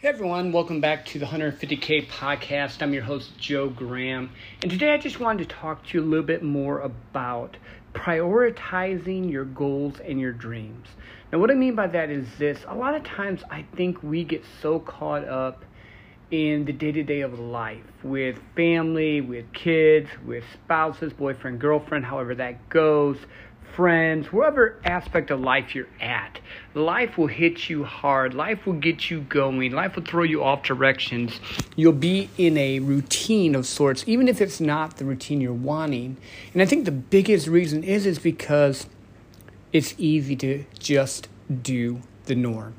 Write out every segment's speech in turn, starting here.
Hey everyone, welcome back to the 150K podcast. I'm your host, Joe Graham, and today I just wanted to talk to you a little bit more about prioritizing your goals and your dreams. Now, what I mean by that is this a lot of times I think we get so caught up in the day to day of life with family, with kids, with spouses, boyfriend, girlfriend, however that goes, friends, whatever aspect of life you're at. Life will hit you hard. Life will get you going. Life will throw you off directions. You'll be in a routine of sorts, even if it's not the routine you're wanting. And I think the biggest reason is is because it's easy to just do the norm.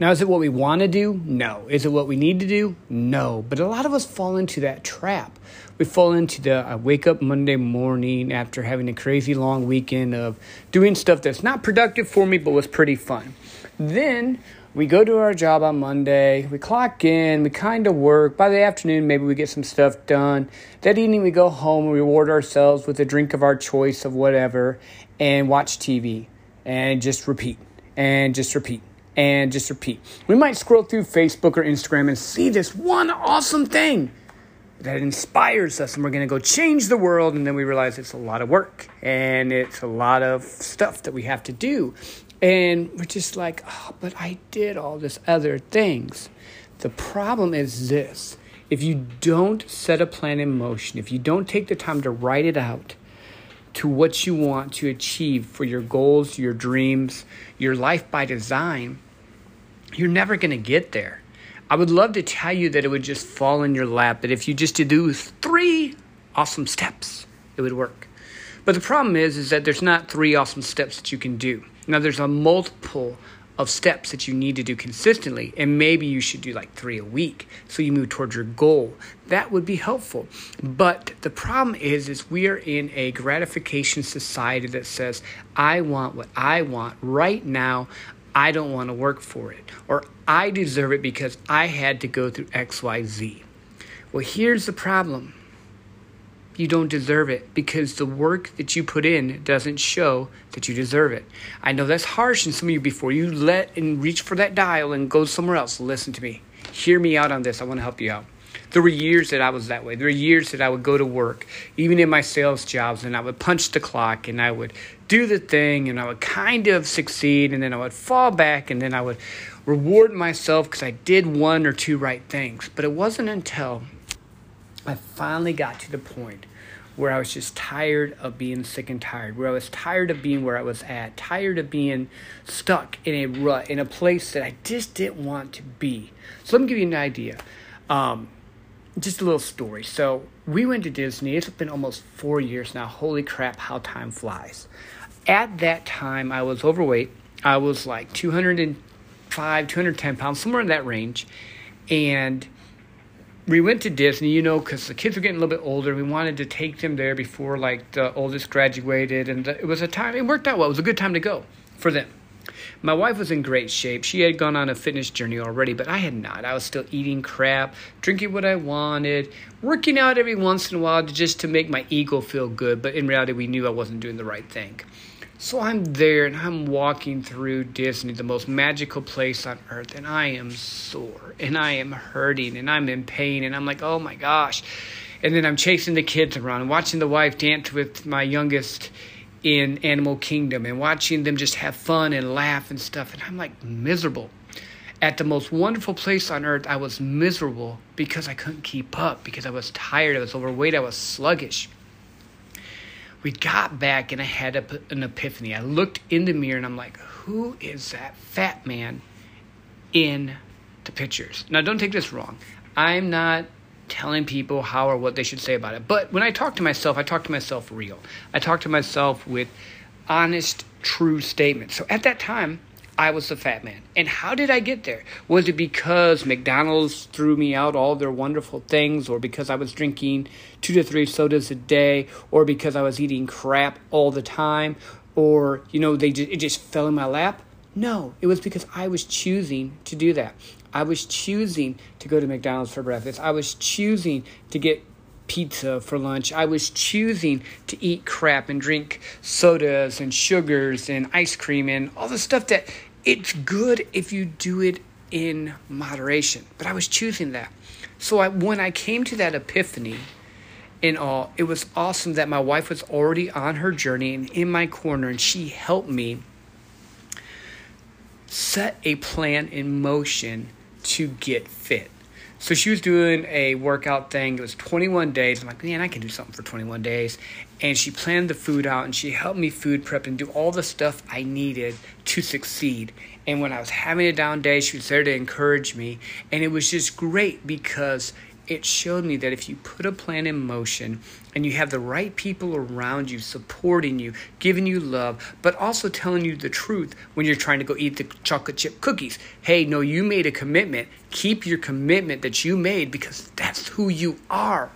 Now, is it what we want to do? No. Is it what we need to do? No. But a lot of us fall into that trap. We fall into the I wake up Monday morning after having a crazy long weekend of doing stuff that's not productive for me but was pretty fun. Then we go to our job on Monday, we clock in, we kind of work. By the afternoon, maybe we get some stuff done. That evening, we go home and reward ourselves with a drink of our choice of whatever and watch TV and just repeat and just repeat and just repeat. We might scroll through Facebook or Instagram and see this one awesome thing that inspires us, and we're going to go change the world. And then we realize it's a lot of work and it's a lot of stuff that we have to do. And we're just like, oh, but I did all this other things. The problem is this if you don't set a plan in motion, if you don't take the time to write it out, to what you want to achieve for your goals, your dreams, your life by design, you're never going to get there. I would love to tell you that it would just fall in your lap, that if you just do three awesome steps, it would work. But the problem is, is that there's not three awesome steps that you can do. Now, there's a multiple of steps that you need to do consistently, and maybe you should do like three a week so you move towards your goal. That would be helpful. But the problem is, is we are in a gratification society that says, I want what I want right now. I don't want to work for it, or I deserve it because I had to go through XYZ. Well, here's the problem you don't deserve it because the work that you put in doesn't show that you deserve it. I know that's harsh, and some of you, before you let and reach for that dial and go somewhere else, listen to me. Hear me out on this. I want to help you out. There were years that I was that way. There were years that I would go to work, even in my sales jobs, and I would punch the clock and I would do the thing and I would kind of succeed and then I would fall back and then I would reward myself because I did one or two right things. But it wasn't until I finally got to the point where I was just tired of being sick and tired, where I was tired of being where I was at, tired of being stuck in a rut, in a place that I just didn't want to be. So let me give you an idea. Um, just a little story. So we went to Disney. It's been almost four years now. Holy crap, how time flies. At that time, I was overweight. I was like 205, 210 pounds, somewhere in that range. And we went to Disney, you know, because the kids were getting a little bit older. We wanted to take them there before like the oldest graduated. And it was a time, it worked out well. It was a good time to go for them. My wife was in great shape. She had gone on a fitness journey already, but I had not. I was still eating crap, drinking what I wanted, working out every once in a while just to make my ego feel good, but in reality, we knew I wasn't doing the right thing. So I'm there and I'm walking through Disney, the most magical place on earth, and I am sore and I am hurting and I'm in pain and I'm like, oh my gosh. And then I'm chasing the kids around watching the wife dance with my youngest in Animal Kingdom and watching them just have fun and laugh and stuff. And I'm like miserable. At the most wonderful place on earth, I was miserable because I couldn't keep up, because I was tired, I was overweight, I was sluggish. We got back and I had a, an epiphany. I looked in the mirror and I'm like, who is that fat man in the pictures? Now, don't take this wrong. I'm not telling people how or what they should say about it. But when I talk to myself, I talk to myself real. I talk to myself with honest, true statements. So at that time, I was the fat man. And how did I get there? Was it because McDonald's threw me out all their wonderful things, or because I was drinking two to three sodas a day, or because I was eating crap all the time, or, you know, they just, it just fell in my lap? No, it was because I was choosing to do that. I was choosing to go to McDonald's for breakfast. I was choosing to get pizza for lunch. I was choosing to eat crap and drink sodas and sugars and ice cream and all the stuff that it's good if you do it in moderation. But I was choosing that. So I, when I came to that epiphany, in all, it was awesome that my wife was already on her journey and in my corner, and she helped me set a plan in motion to get fit. So she was doing a workout thing. It was 21 days. I'm like, man, I can do something for 21 days. And she planned the food out and she helped me food prep and do all the stuff I needed to succeed. And when I was having a down day, she was there to encourage me. And it was just great because it showed me that if you put a plan in motion and you have the right people around you supporting you, giving you love, but also telling you the truth when you're trying to go eat the chocolate chip cookies. Hey, no, you made a commitment. Keep your commitment that you made because that's who you are.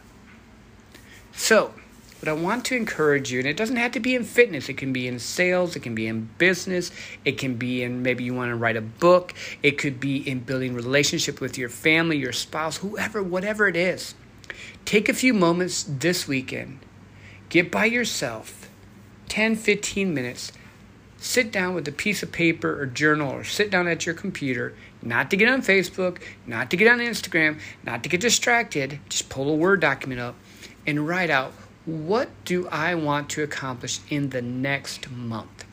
So, but I want to encourage you, and it doesn't have to be in fitness, it can be in sales, it can be in business, it can be in maybe you want to write a book, it could be in building relationship with your family, your spouse, whoever, whatever it is. Take a few moments this weekend, get by yourself, 10, 15 minutes, sit down with a piece of paper or journal or sit down at your computer, not to get on Facebook, not to get on Instagram, not to get distracted, just pull a Word document up and write out what do I want to accomplish in the next month?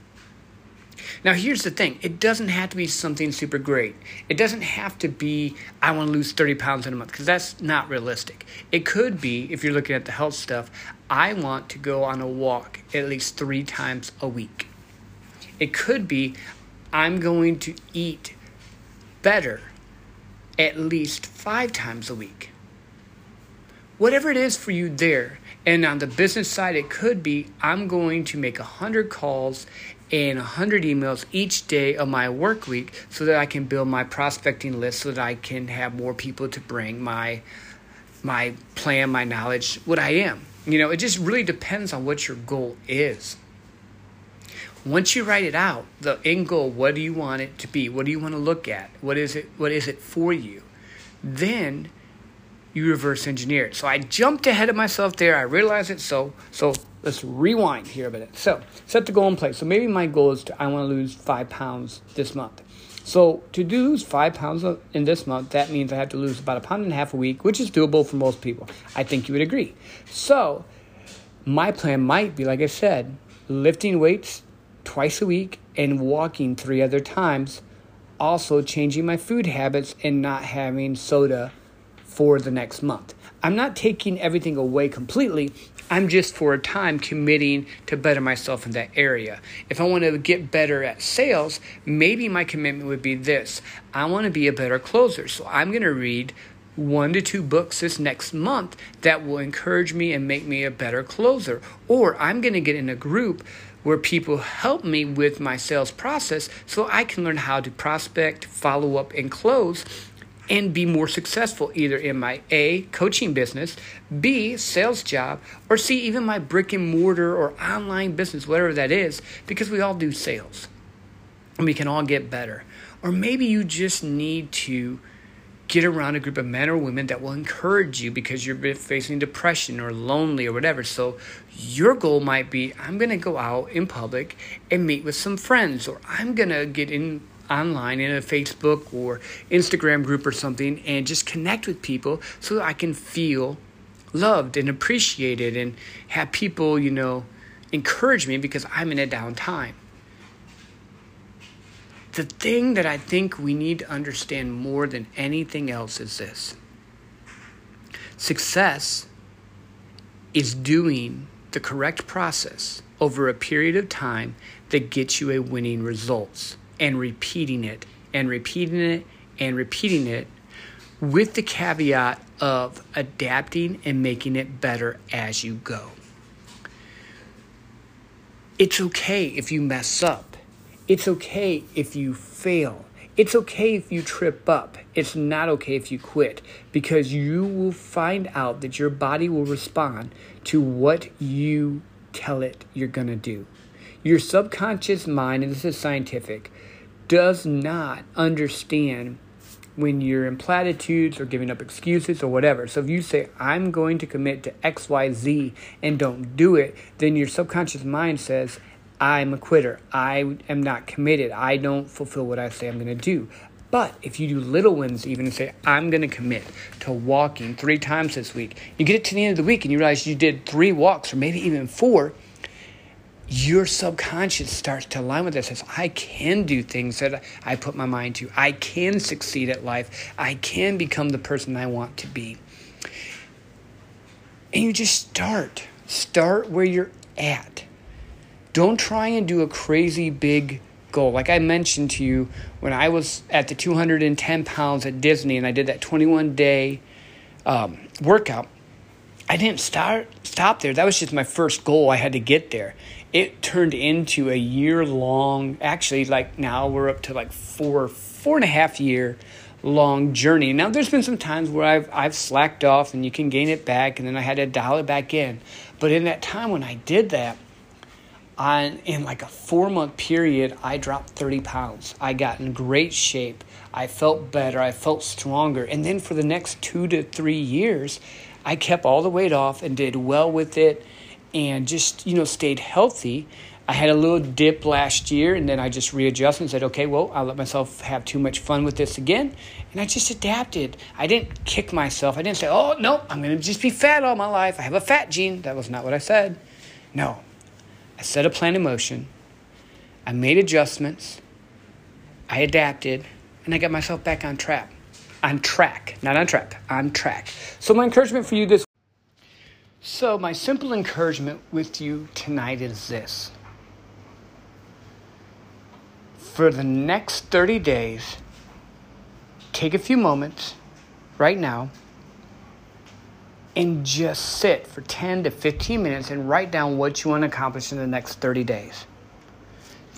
Now, here's the thing it doesn't have to be something super great. It doesn't have to be, I want to lose 30 pounds in a month, because that's not realistic. It could be, if you're looking at the health stuff, I want to go on a walk at least three times a week. It could be, I'm going to eat better at least five times a week. Whatever it is for you there, and on the business side, it could be I'm going to make 100 calls and 100 emails each day of my work week so that I can build my prospecting list so that I can have more people to bring my my plan, my knowledge, what I am. You know, it just really depends on what your goal is. Once you write it out, the end goal, what do you want it to be? What do you want to look at? What is it what is it for you? Then you reverse engineer it. So I jumped ahead of myself there. I realized it. So so let's rewind here a minute. So set the goal in place. So maybe my goal is to I want to lose five pounds this month. So to do lose five pounds in this month, that means I have to lose about a pound and a half a week, which is doable for most people. I think you would agree. So my plan might be, like I said, lifting weights twice a week and walking three other times. Also changing my food habits and not having soda for the next month. I'm not taking everything away completely. I'm just for a time committing to better myself in that area. If I want to get better at sales, maybe my commitment would be this I want to be a better closer. So I'm going to read one to two books this next month that will encourage me and make me a better closer. Or I'm going to get in a group where people help me with my sales process so I can learn how to prospect, follow up, and close and be more successful either in my A, coaching business, B, sales job, or C, even my brick and mortar or online business, whatever that is, because we all do sales and we can all get better. Or maybe you just need to get around a group of men or women that will encourage you because you're facing depression or lonely or whatever. So your goal might be I'm going to go out in public and meet with some friends or I'm going to get in online in a Facebook or Instagram group or something and just connect with people so that I can feel loved and appreciated and have people, you know, encourage me because I'm in a down time. The thing that I think we need to understand more than anything else is this success is doing the correct process over a period of time that gets you a winning results and repeating it and repeating it and repeating it with the caveat of adapting and making it better as you go. It's okay if you mess up. It's okay if you fail. It's okay if you trip up. It's not okay if you quit because you will find out that your body will respond to what you tell it you're going to do. Your subconscious mind, and this is scientific, does not understand when you're in platitudes or giving up excuses or whatever. So if you say, I'm going to commit to XYZ and don't do it, then your subconscious mind says, I'm a quitter. I am not committed. I don't fulfill what I say I'm going to do. But if you do little ones, even say, I'm going to commit to walking three times this week, you get it to the end of the week and you realize you did three walks or maybe even four, your subconscious starts to align with this. Says, I can do things that I put my mind to. I can succeed at life. I can become the person I want to be. And you just start. Start where you're at. Don't try and do a crazy big goal. Like I mentioned to you, when I was at the 210 pounds at Disney and I did that 21 day um, workout, I didn't start stop there. That was just my first goal. I had to get there. It turned into a year long. Actually, like now we're up to like four four and a half year long journey. Now there's been some times where I've I've slacked off and you can gain it back, and then I had to dial it back in. But in that time when I did that, on in like a four month period, I dropped 30 pounds. I got in great shape. I felt better. I felt stronger. And then for the next two to three years, I kept all the weight off and did well with it and just, you know, stayed healthy. I had a little dip last year and then I just readjusted and said, okay, well, I'll let myself have too much fun with this again. And I just adapted. I didn't kick myself. I didn't say, oh, no, I'm going to just be fat all my life. I have a fat gene. That was not what I said. No. I set a plan in motion. I made adjustments. I adapted. And I got myself back on track on track, not on track, on track. So, my encouragement for you this so, my simple encouragement with you tonight is this. For the next 30 days, take a few moments right now and just sit for 10 to 15 minutes and write down what you want to accomplish in the next 30 days.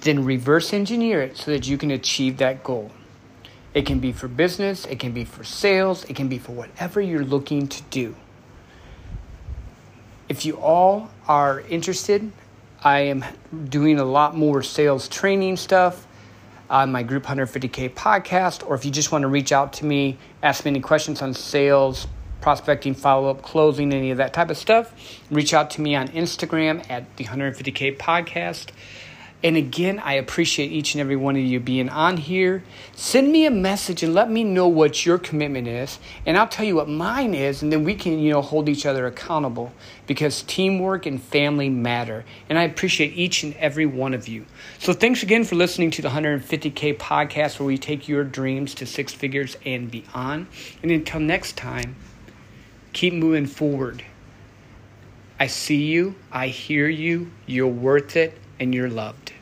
Then reverse engineer it so that you can achieve that goal. It can be for business, it can be for sales, it can be for whatever you're looking to do. If you all are interested, I am doing a lot more sales training stuff on my Group 150K podcast, or if you just want to reach out to me, ask me any questions on sales, prospecting, follow up, closing, any of that type of stuff, reach out to me on Instagram at the 150K podcast. And again, I appreciate each and every one of you being on here. Send me a message and let me know what your commitment is, and I'll tell you what mine is, and then we can, you know, hold each other accountable because teamwork and family matter. And I appreciate each and every one of you. So thanks again for listening to the 150K podcast where we take your dreams to six figures and beyond. And until next time, keep moving forward. I see you, I hear you, you're worth it and you're loved.